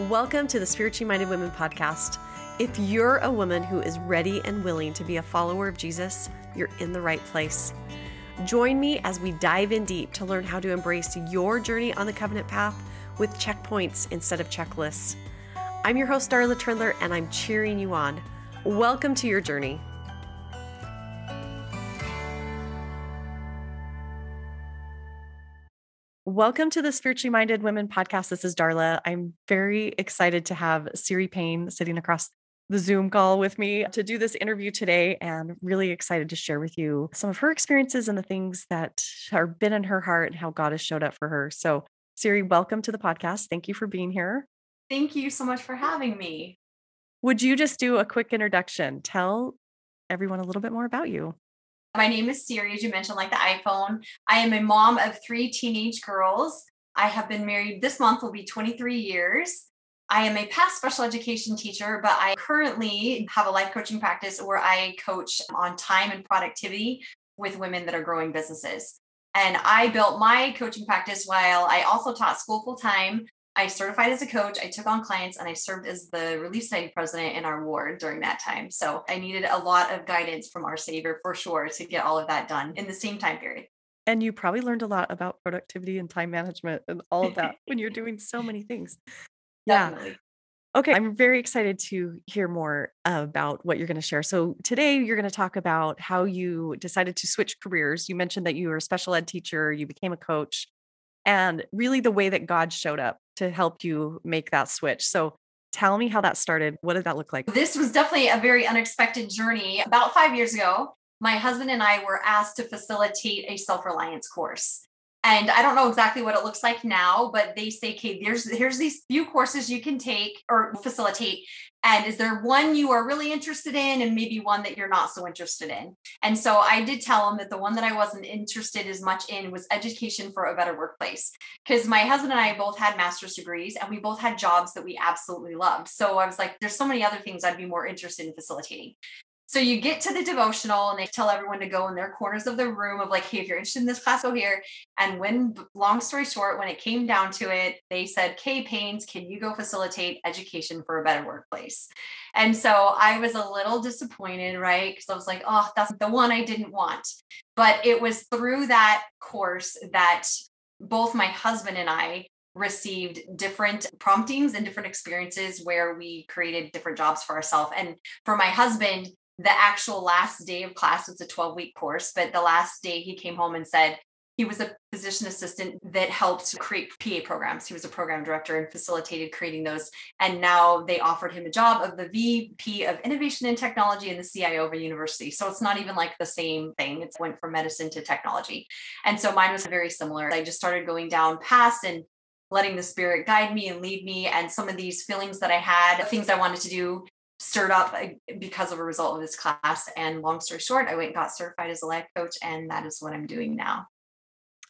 Welcome to the Spiritually Minded Women podcast. If you're a woman who is ready and willing to be a follower of Jesus, you're in the right place. Join me as we dive in deep to learn how to embrace your journey on the covenant path with checkpoints instead of checklists. I'm your host, Darla Trindler, and I'm cheering you on. Welcome to your journey. Welcome to the Spiritually Minded Women podcast. This is Darla. I'm very excited to have Ceri Payne sitting across the Zoom call with me to do this interview today and really excited to share with you some of her experiences and the things that are been in her heart and how God has showed up for her. So, Siri, welcome to the podcast. Thank you for being here. Thank you so much for having me. Would you just do a quick introduction? Tell everyone a little bit more about you. My name is Ceri, as you mentioned, like the iPhone. I am a mom of three teenage girls. I have been married this month, will be 23 years. I am a past special education teacher, but I currently have a life coaching practice where I coach on time and productivity with women that are growing businesses. And I built my coaching practice while I also taught school full time. I certified as a coach, I took on clients, and I served as the Relief Society president in our ward during that time. So I needed a lot of guidance from our Savior for sure to get all of that done in the same time period. And you probably learned a lot about productivity and time management and all of that when you're doing so many things. Definitely. Yeah. Okay, I'm very excited to hear more about what you're going to share. So, today you're going to talk about how you decided to switch careers. You mentioned that you were a special ed teacher, you became a coach, and really the way that God showed up to help you make that switch. So tell me how that started. What did that look like? This was definitely a very unexpected journey. About five years ago, my husband and I were asked to facilitate a self reliance course and I don't know exactly what it looks like now, but they say, okay, there's here's these few courses you can take or facilitate. And is there one you are really interested in and maybe one that you're not so interested in? And so I did tell them that the one that I wasn't interested as much in was education for a better workplace. Because my husband and I both had master's degrees and we both had jobs that we absolutely loved. So I was like, there's so many other things I'd be more interested in facilitating. So you get to the devotional and they tell everyone to go in their corners of the room of like, hey, if you're interested in this class, go here. And when, long story short, when it came down to it, they said, Kay Paynes, can you go facilitate education for a better workplace? And so I was a little disappointed, right? Because I was like, oh, that's the one I didn't want. But it was through that course that both my husband and I received different promptings and different experiences where we created different jobs for ourselves. And for my husband, the actual last day of class it's a 12 week course but the last day he came home and said he was a physician assistant that helped create PA programs. He was a program director and facilitated creating those. And now they offered him a job of the VP of Innovation and Technology and the CIO of a university. So it's not even like the same thing. It went from medicine to technology. And so mine was very similar. I just started going down past and letting the spirit guide me and lead me. And some of these feelings that I had, things I wanted to do, stirred up because of a result of this class. And long story short, I went and got certified as a life coach, and that is what I'm doing now.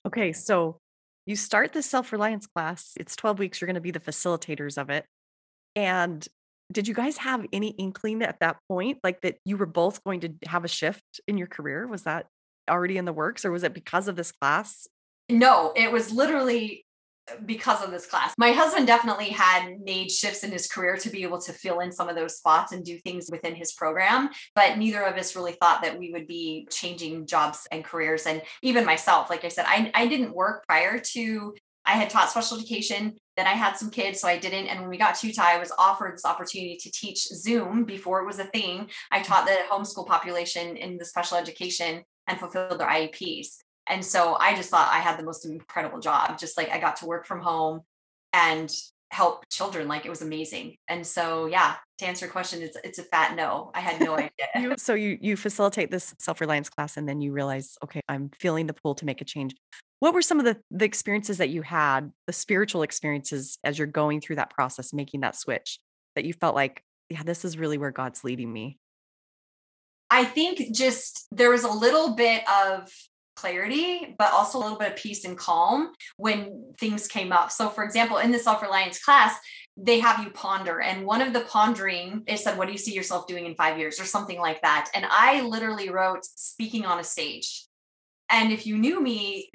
Okay, so you start the self reliance class. It's 12 weeks. You're going to be the facilitators of it. And did you guys have any inkling at that point, like that you were both going to have a shift in your career? Was that already in the works, or was it because of this class? No, it was literally because of this class. My husband definitely had made shifts in his career to be able to fill in some of those spots and do things within his program, but neither of us really thought that we would be changing jobs and careers. And even myself, like I said, I, I didn't work prior to I had taught special education. Then I had some kids, so I didn't. And when we got to Utah, I was offered this opportunity to teach Zoom before it was a thing. I taught the homeschool population in the special education and fulfilled their IEPs. And so I just thought I had the most incredible job. Just like I got to work from home and help children. Like it was amazing. And so yeah, to answer your question, it's it's a fat no. I had no idea. so you you facilitate this self-reliance class and then you realize, okay, I'm feeling the pull to make a change. What were some of the the experiences that you had, the spiritual experiences as you're going through that process, making that switch that you felt like, yeah, this is really where God's leading me? I think just there was a little bit of clarity, but also a little bit of peace and calm when things came up. So, for example, in the self reliance class, they have you ponder. And one of the pondering is said, What do you see yourself doing in five years or something like that? And I literally wrote speaking on a stage. And if you knew me,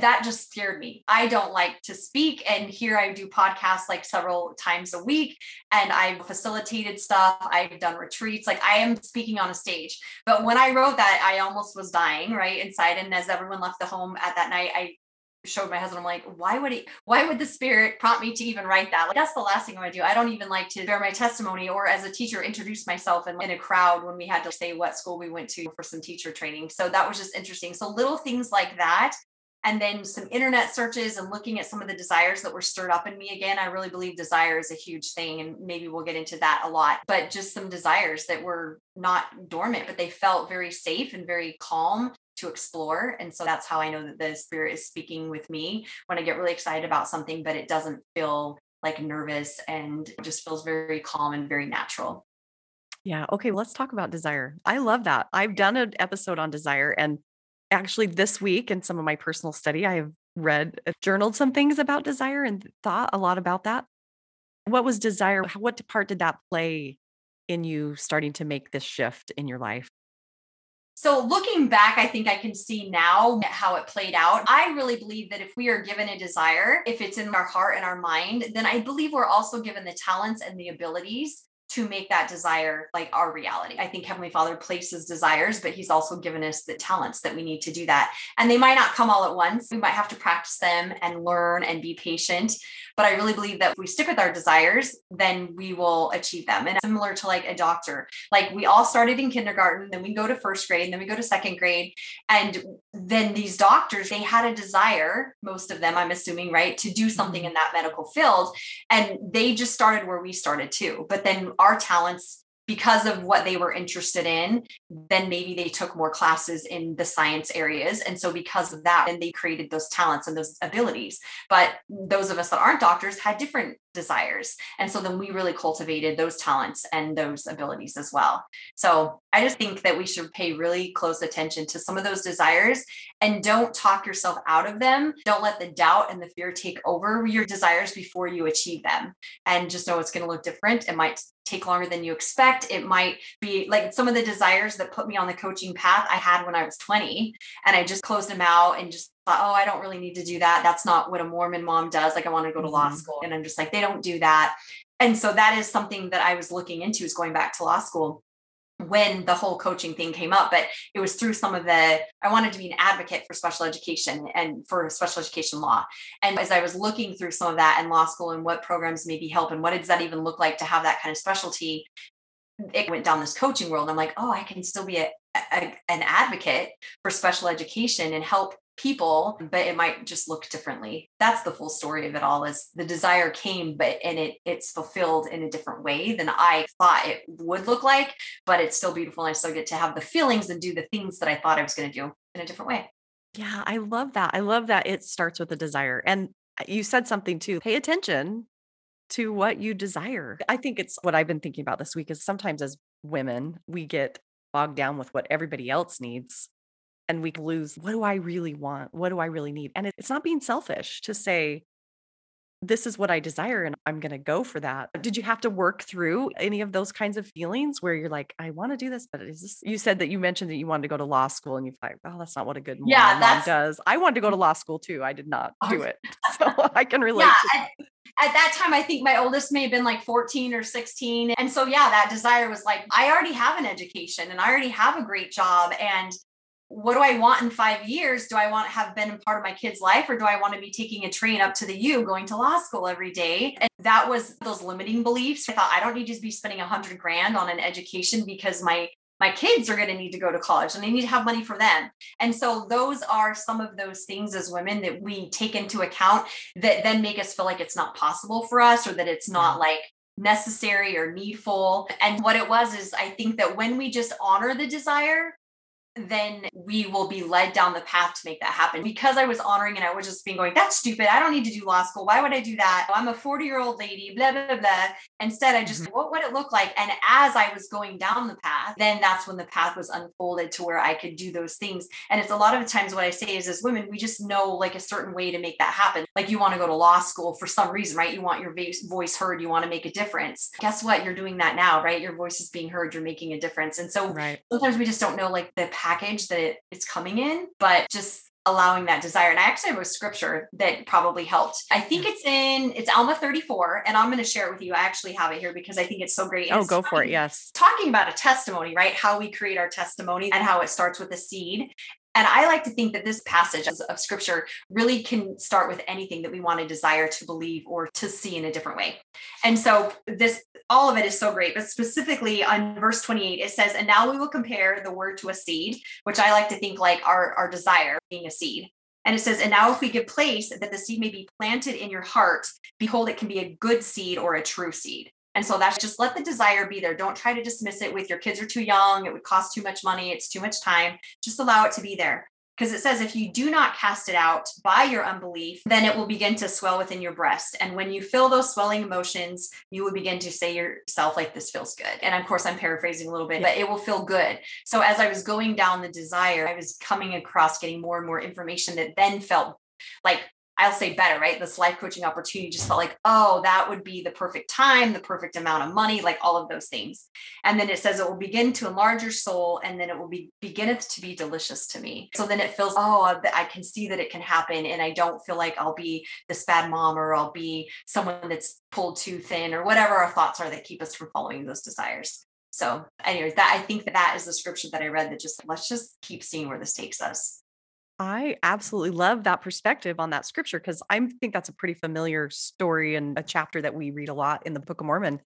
that just scared me. I don't like to speak. And here I do podcasts like several times a week. And I've facilitated stuff. I've done retreats. Like I am speaking on a stage. But when I wrote that, I almost was dying right inside. And as everyone left the home at that night, I showed my husband, I'm like, why would he, why would the spirit prompt me to even write that? Like, that's the last thing I do. I don't even like to bear my testimony or as a teacher, introduce myself in, in a crowd when we had to say what school we went to for some teacher training. So that was just interesting. So little things like that. And then some internet searches and looking at some of the desires that were stirred up in me again. I really believe desire is a huge thing. And maybe we'll get into that a lot, but just some desires that were not dormant, but they felt very safe and very calm to explore. And so that's how I know that the spirit is speaking with me when I get really excited about something, but it doesn't feel like nervous and just feels very calm and very natural. Yeah. Okay. Let's talk about desire. I love that. I've done an episode on desire. And actually, this week, in some of my personal study, I have read, uh, journaled some things about desire and thought a lot about that. What was desire? What part did that play in you starting to make this shift in your life? So, looking back, I think I can see now how it played out. I really believe that if we are given a desire, if it's in our heart and our mind, then I believe we're also given the talents and the abilities to make that desire like our reality. I think Heavenly Father places desires, but He's also given us the talents that we need to do that. And they might not come all at once. We might have to practice them and learn and be patient. But I really believe that if we stick with our desires, then we will achieve them. And similar to like a doctor, like we all started in kindergarten, then we go to first grade, and then we go to second grade. And then these doctors, they had a desire, most of them, I'm assuming, right, to do something mm-hmm. in that medical field. And they just started where we started too. But then our talents because of what they were interested in, then maybe they took more classes in the science areas. And so, because of that, and they created those talents and those abilities. But those of us that aren't doctors had different desires. And so then we really cultivated those talents and those abilities as well. So I just think that we should pay really close attention to some of those desires and don't talk yourself out of them. Don't let the doubt and the fear take over your desires before you achieve them. And just know it's going to look different. It might take longer than you expect. It might be like some of the desires that put me on the coaching path I had when I was 20 and I just closed them out and just thought, oh, I don't really need to do that. That's not what a Mormon mom does. Like I want to go to mm-hmm. law school. And I'm just like, they don't do that. And so that is something that I was looking into is going back to law school when the whole coaching thing came up but it was through some of the i wanted to be an advocate for special education and for special education law and as i was looking through some of that in law school and what programs maybe help and what does that even look like to have that kind of specialty it went down this coaching world i'm like oh i can still be a, a, an advocate for special education and help people but it might just look differently. That's the full story of it all is the desire came but and it it's fulfilled in a different way than i thought it would look like but it's still beautiful and i still get to have the feelings and do the things that i thought i was going to do in a different way. Yeah i love that. I love that it starts with a desire and you said something too pay attention to what you desire. I think it's what i've been thinking about this week is sometimes as women we get bogged down with what everybody else needs and we lose what do I really want? What do I really need? And it's not being selfish to say, this is what I desire and I'm going to go for that. Did you have to work through any of those kinds of feelings where you're like, I want to do this, but is this, you said that you mentioned that you wanted to go to law school and you thought, oh, that's not what a good mom, yeah, mom does. I wanted to go to mm. law school too. I did not oh, do it. So I can relate. Yeah, at that time, I think my oldest may have been like 14 or 16. And so, yeah, that desire was like, I already have an education and I already have a great job. And what do I want in five years? Do I want to have been a part of my kid's life or do I want to be taking a train up to the U going to law school every day? And that was those limiting beliefs. I thought I don't need to be spending a hundred grand on an education because my my kids are going to need to go to college and they need to have money for them. And so those are some of those things as women that we take into account that then make us feel like it's not possible for us or that it's not mm-hmm. like necessary or needful. And what it was is I think that when we just honor the desire, then we will be led down the path to make that happen. Because I was honoring and I was just being going, that's stupid. I don't need to do law school. Why would I do that? I'm a 40 year old lady, blah, blah, blah. Instead, I just, mm-hmm. what would it look like? And as I was going down the path, then that's when the path was unfolded to where I could do those things. And it's a lot of the times what I say is, as women, we just know like a certain way to make that happen. Like you want to go to law school for some reason, right? You want your voice heard, you want to make a difference. Guess what? You're doing that now, right? Your voice is being heard, you're making a difference. And so right. sometimes we just don't know like the path package that it's coming in, but just allowing that desire. And I actually have a scripture that probably helped. I think mm. it's in it's Alma 34, and I'm going to share it with you. I actually have it here because I think it's so great. oh, go talking, for it. Yes. Talking about a testimony, right? How we create our testimony and how it starts with a seed. And I like to think that this passage of scripture really can start with anything that we want to desire to believe or to see in a different way. And so this all of it is so great, but specifically on verse 28, it says, And now we will compare the word to a seed, which I like to think like our, our desire being a seed. And it says, And now if we give place that the seed may be planted in your heart, behold, it can be a good seed or a true seed. And so that's just let the desire be there. Don't try to dismiss it with your kids are too young. It would cost too much money. It's too much time. Just allow it to be there. Because it says, if you do not cast it out by your unbelief, then it will begin to swell within your breast. And when you feel those swelling emotions, you will begin to say yourself, like, this feels good. And of course, I'm paraphrasing a little bit, but it will feel good. So as I was going down the desire, I was coming across getting more and more information that then felt like I'll say better, right? This life coaching opportunity just felt like, oh, that would be the perfect time, the perfect amount of money, like all of those things. And then it says it will begin to enlarge your soul, and then it will be beginneth to be delicious to me. So then it feels, oh, I can see that it can happen, and I don't feel like I'll be this bad mom or I'll be someone that's pulled too thin or whatever our thoughts are that keep us from following those desires. So, anyways, that I think that that is the scripture that I read that just let's just keep seeing where this takes us. I absolutely love that perspective on that scripture because I think that's a pretty familiar story and a chapter that we read a lot in the Book of Mormon.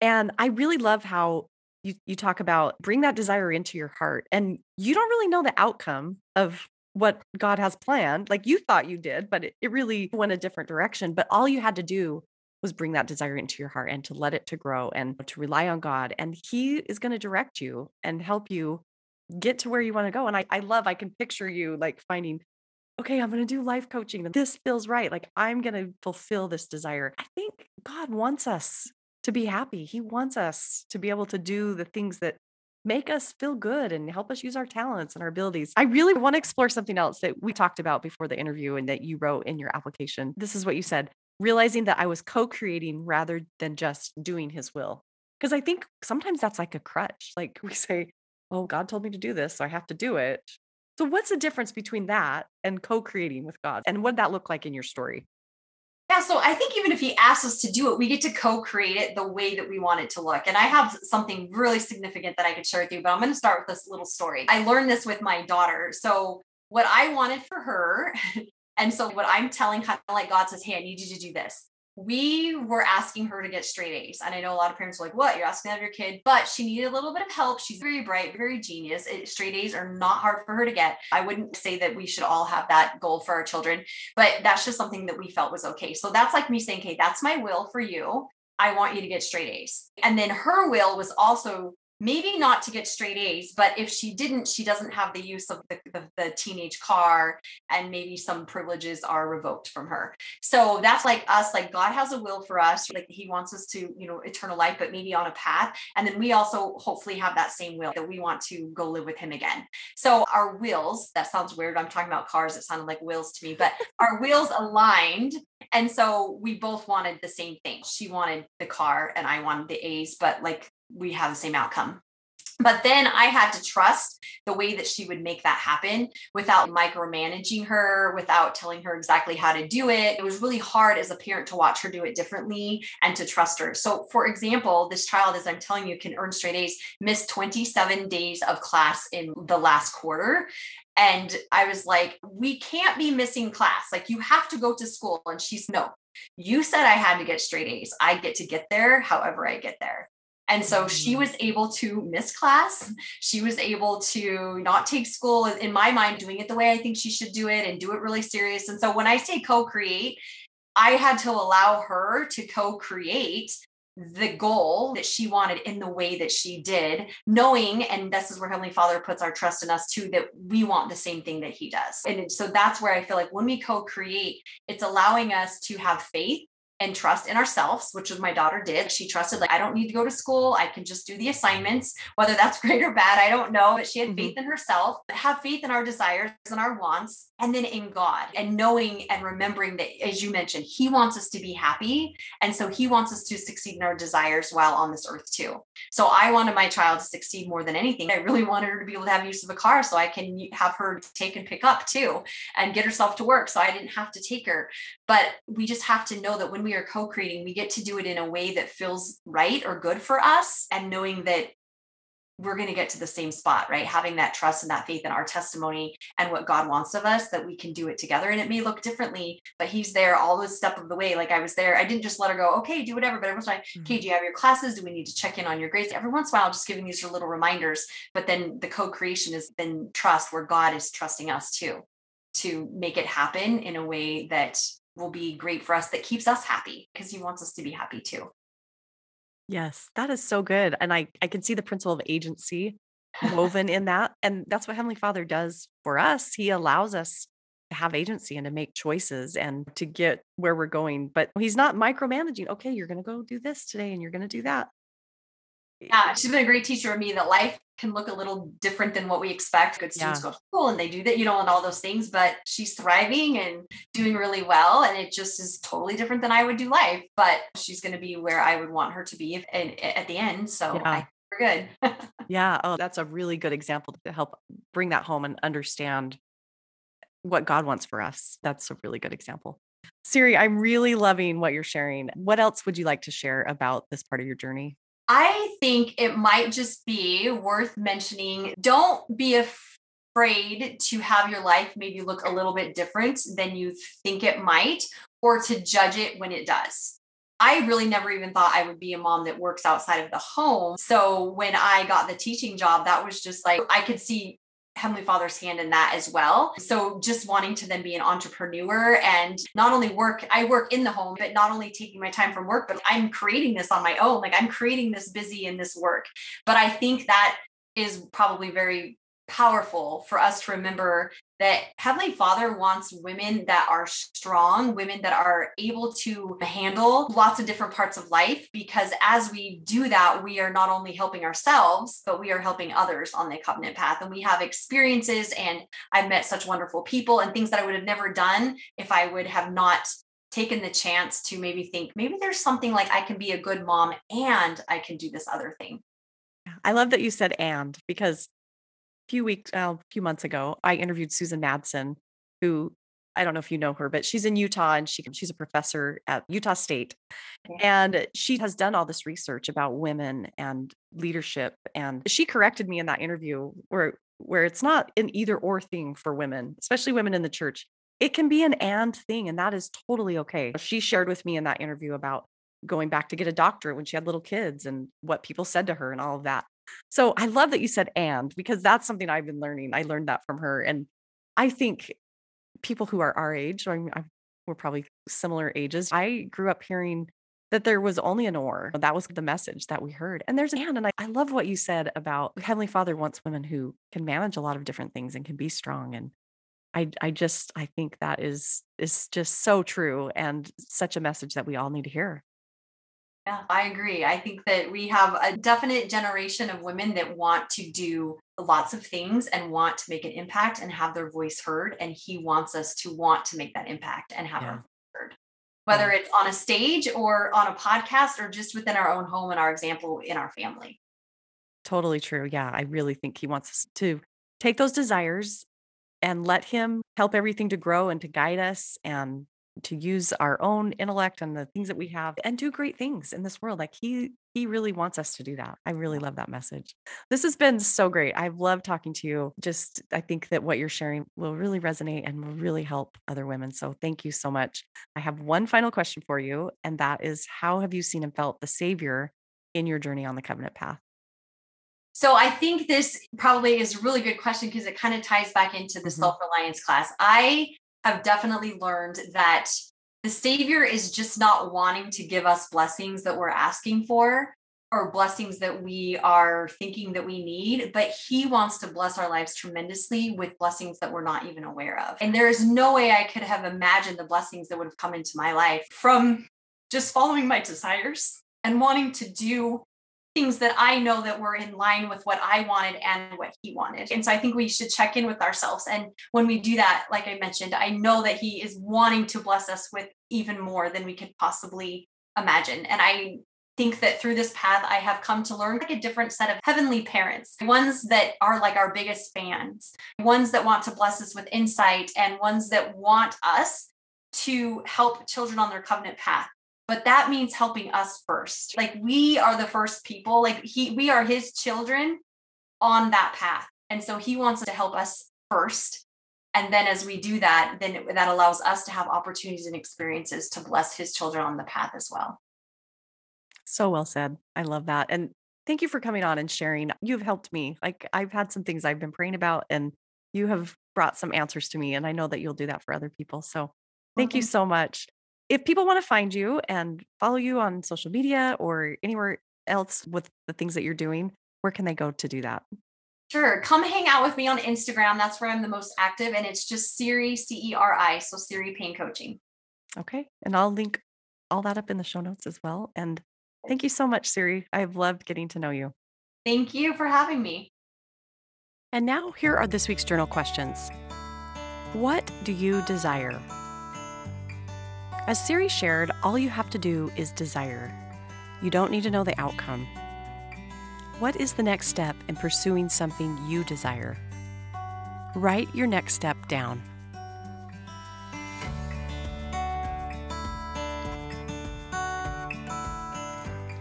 And I really love how you, you talk about bring that desire into your heart and you don't really know the outcome of what God has planned. Like you thought you did, but it, it really went a different direction. But all you had to do was bring that desire into your heart and to let it to grow and to rely on God. And He is going to direct you and help you get to where you want to go. And I, I love, I can picture you like finding, okay, I'm going to do life coaching. And this feels right. Like I'm going to fulfill this desire. I think God wants us to be happy. He wants us to be able to do the things that make us feel good and help us use our talents and our abilities. I really want to explore something else that we talked about before the interview and that you wrote in your application. This is what you said realizing that I was co creating rather than just doing his will. Because I think sometimes that's like a crutch. Like we say, oh, God told me to do this, so I have to do it. So, what's the difference between that and co creating with God? And what did that look like in your story? Yeah, so I think even if he asks us to do it, we get to co-create it the way that we want it to look. And I have something really significant that I could share with you, but I'm going to start with this little story. I learned this with my daughter. So what I wanted for her, and so what I'm telling kind of like God says, "Hey, I need you to do this." We were asking her to get straight A's. And I know a lot of parents are like, what? You're asking that of your kid. But she needed a little bit of help. She's very bright, very genius. It, straight A's are not hard for her to get. I wouldn't say that we should all have that goal for our children, but that's just something that we felt was okay. So that's like me saying, okay, that's my will for you. I want you to get straight A's. And then her will was also maybe not to get straight A's, but if she didn't, she doesn't have the use of the, the, the, teenage car and maybe some privileges are revoked from her. So that's like us, like God has a will for us, like he wants us to, you know, eternal life, but maybe on a path. And then we also hopefully have that same will that we want to go live with him again. So our wills, that sounds weird. I'm talking about cars. It sounded like wills to me, but our wheels aligned. And so we both wanted the same thing. She wanted the car and I wanted the A's, but like we have the same outcome. But then I had to trust the way that she would make that happen without micromanaging her, without telling her exactly how to do it. It was really hard as a parent to watch her do it differently and to trust her. So, for example, this child, as I'm telling you, can earn straight A's, missed 27 days of class in the last quarter. And I was like, we can't be missing class. Like, you have to go to school. And she's, no, you said I had to get straight A's. I get to get there however I get there. And so she mm-hmm. was able to miss class. She was able to not take school, in my mind, doing it the way I think she should do it and do it really serious. And so when I say co create, I had to allow her to co create the goal that she wanted in the way that she did, knowing, and this is where Heavenly Father puts our trust in us too, that we want the same thing that He does. And so that's where I feel like when we co create, it's allowing us to have faith and trust in ourselves, which is my daughter did. She trusted, like, I don't need to go to school. I can just do the assignments, whether that's great or bad. I don't know. But she had mm-hmm. faith in herself, have faith in our desires and our wants, and then in God, and knowing and remembering that, as you mentioned, He wants us to be happy. And so He wants us to succeed in our desires while on this earth, too. So I wanted my child to succeed more than anything. I really wanted her to be able to have use of a car so I can have her take and pick up, too, and get herself to work so I didn't have to take her. But we just have to know that when we are co creating, we get to do it in a way that feels right or good for us, and knowing that we're going to get to the same spot, right? Having that trust and that faith in our testimony and what God wants of us that we can do it together. And it may look differently, but He's there all the step of the way. Like I was there, I didn't just let her go, okay, do whatever. But every once in a while, mm-hmm. okay, do you have your classes? Do we need to check in on your grades? Every once in a while, just giving these little reminders. But then the co creation is then trust, where God is trusting us too to make it happen in a way that will be great for us that keeps us happy because he wants us to be happy too. Yes, that is so good. And I, I can see the principle of agency woven in that. And that's what Heavenly Father does for us. He allows us to have agency and to make choices and to get where we're going. But he's not micromanaging. Okay, you're going to go do this today and you're going to do that. Yeah, she's been a great teacher of me that life can look a little different than what we expect. Good students yeah. go to school and they do that, you know, and all those things, but she's thriving and doing really well. And it just is totally different than I would do life, but she's going to be where I would want her to be if, and, at the end. So yeah. I, we're good. yeah. Oh, that's a really good example to help bring that home and understand what God wants for us. That's a really good example. Ceri, I'm really loving what you're sharing. What else would you like to share about this part of your journey? I think it might just be worth mentioning don't be afraid to have your life maybe look a little bit different than you think it might or to judge it when it does. I really never even thought I would be a mom that works outside of the home. So when I got the teaching job, that was just like I could see Heavenly Father's hand in that as well. So just wanting to then be an entrepreneur and not only work, I work in the home, but not only taking my time from work, but I'm creating this on my own. Like I'm creating this busy in this work. But I think that is probably very powerful for us to remember that Heavenly Father wants women that are strong, women that are able to handle lots of different parts of life. Because as we do that, we are not only helping ourselves, but we are helping others on the covenant path. And we have experiences, and I've met such wonderful people and things that I would have never done if I would have not taken the chance to maybe think maybe there's something like I can be a good mom and I can do this other thing. I love that you said and because few weeks, uh, a few months ago, I interviewed Susan Madsen, who I don't know if you know her, but she's in Utah and she she's a professor at Utah State. And she has done all this research about women and leadership. And she corrected me in that interview where where it's not an either or thing for women, especially women in the church. It can be an and thing, and that is totally okay. She shared with me in that interview about going back to get a doctorate when she had little kids and what people said to her and all of that. So I love that you said and because that's something I've been learning. I learned that from her. And I think people who are our age, I mean, we're probably similar ages. I grew up hearing that there was only an or. That was the message that we heard. And there's an and. And I, I love what you said about Heavenly Father wants women who can manage a lot of different things and can be strong. And I I just I think that is is just so true and such a message that we all need to hear. Yeah, I agree. I think that we have a definite generation of women that want to do lots of things and want to make an impact and have their voice heard. And he wants us to want to make that impact and have yeah. our voice heard, whether yeah. it's on a stage or on a podcast or just within our own home and our example in our family. Totally true. Yeah, I really think he wants us to take those desires and let him help everything to grow and to guide us and to use our own intellect and the things that we have and do great things in this world like he he really wants us to do that. I really love that message. This has been so great. I've loved talking to you. Just i think that what you're sharing will really resonate and will really help other women. So thank you so much. I have one final question for you and that is how have you seen and felt the savior in your journey on the covenant path? So I think this probably is a really good question because it kind of ties back into the mm-hmm. self-reliance class. I have definitely learned that the Savior is just not wanting to give us blessings that we're asking for or blessings that we are thinking that we need, but He wants to bless our lives tremendously with blessings that we're not even aware of. And there is no way I could have imagined the blessings that would have come into my life from just following my desires and wanting to do things that I know that were in line with what I wanted and what he wanted. And so I think we should check in with ourselves. And when we do that, like I mentioned, I know that he is wanting to bless us with even more than we could possibly imagine. And I think that through this path, I have come to learn like a different set of heavenly parents, ones that are like our biggest fans, ones that want to bless us with insight, and ones that want us to help children on their covenant path but that means helping us first. Like we are the first people like he we are his children on that path. And so he wants to help us first. And then as we do that then it, that allows us to have opportunities and experiences to bless his children on the path as well. So well said. I love that. And thank you for coming on and sharing. You've helped me. Like i've had some things i've been praying about and you have brought some answers to me and i know that you'll do that for other people. So thank mm-hmm. you so much if people want to find you and follow you on social media or anywhere else with the things that you're doing, where can they go to do that? Sure. Come hang out with me on Instagram. That's where I'm the most active. And it's just Ceri, C E R I. So Ceri Payne Coaching. Okay. And I'll link all that up in the show notes as well. And thank you so much, Ceri. I've loved getting to know you. Thank you for having me. And now, here are this week's journal questions What do you desire? As Ceri shared, all you have to do is desire. You don't need to know the outcome. What is the next step in pursuing something you desire? Write your next step down.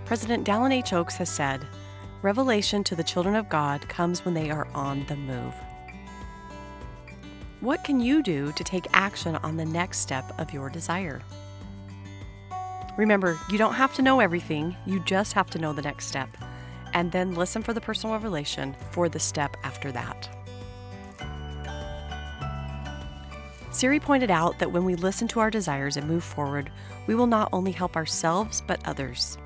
President Dallin H. Oaks has said, Revelation to the children of God comes when they are on the move. What can you do to take action on the next step of your desire? Remember, you don't have to know everything, you just have to know the next step. And then listen for the personal revelation for the step after that. Ceri pointed out that when we listen to our desires and move forward, we will not only help ourselves, but others.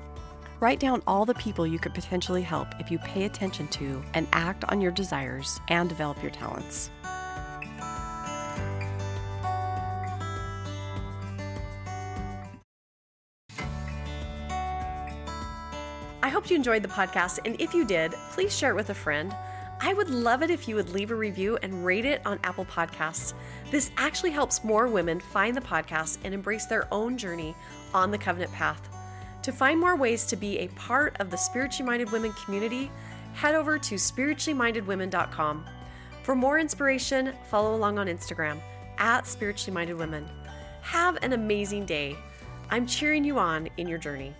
Write down all the people you could potentially help if you pay attention to and act on your desires and develop your talents. I hope you enjoyed the podcast, and if you did, please share it with a friend. I would love it if you would leave a review and rate it on Apple Podcasts. This actually helps more women find the podcast and embrace their own journey on the covenant path. To find more ways to be a part of the Spiritually Minded Women community, head over to spirituallymindedwomen.com. For more inspiration, follow along on Instagram at Spiritually Minded Women. Have an amazing day. I'm cheering you on in your journey.